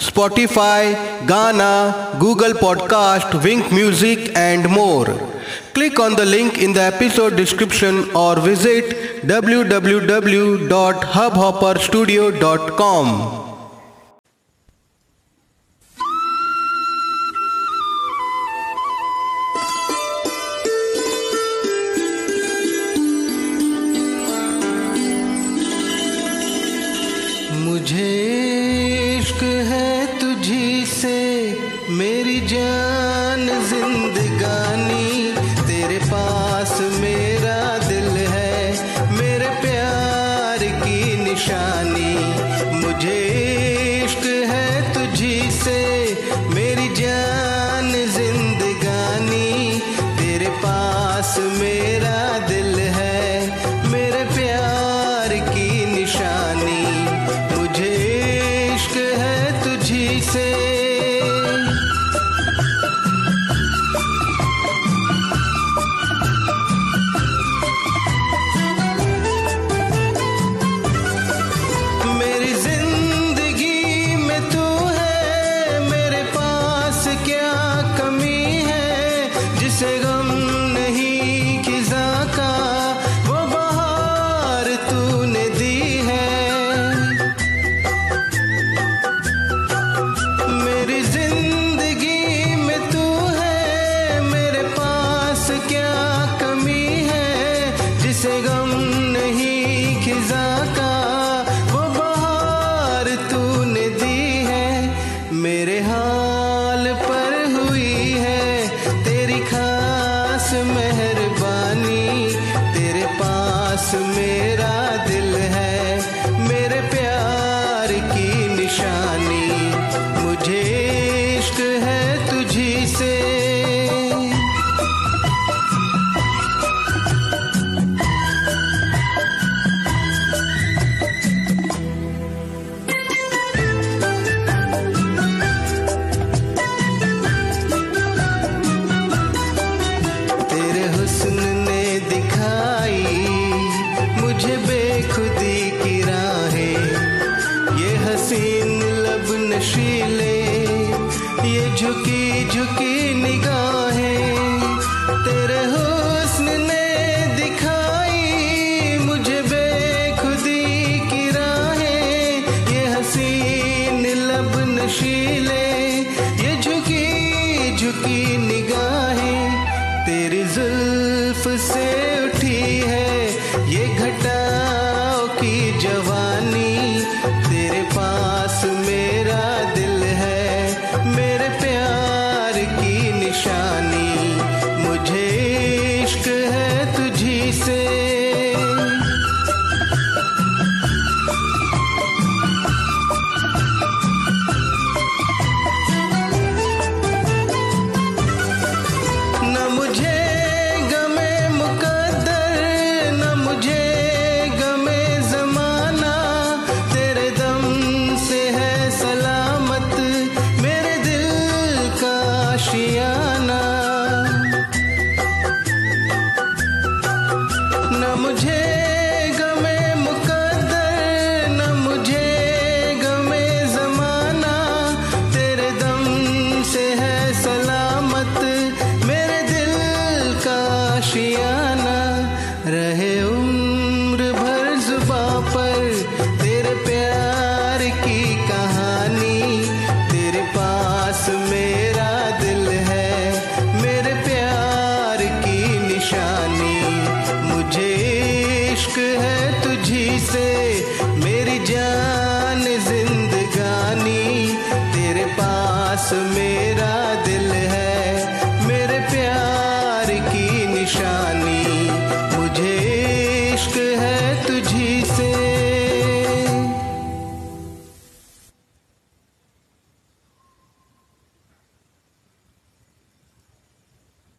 Spotify, Ghana, Google Podcast, Wink Music and more. Click on the link in the episode description or visit www.hubhopperstudio.com. मुझे इश्क है से मेरी जान जिंदगानी, तेरे पास मेरा दिल है, मेरे प्यार की निशानी। मुझे इश्क है तुझी से, मेरी जान जिंदगानी। तेरे पास मेरा दिल है, मेरे प्यार की निशानी। मुझे इश्क है तुझी से कमी है, जिसे गम नहीं खिजा का वो बहार तूने दी है। मेरी ज़िंदगी में तू है, मेरे पास क्या कमी है, जिसे गम नहीं खिजा का वो बहार तूने दी है। मेरे हाल पर मुझे बेखुदी की राहें। ये हसीन लब नशीले, ये झुकी झुकी निगाहें। तेरे हुस्न ने दिखाई मुझे बेखुदी की राहें। ये हसीन लब नशीले, ये झुकी झुकी निगाहें। तेरी जुल्फ से उठी ये घटाओ से मेरी जान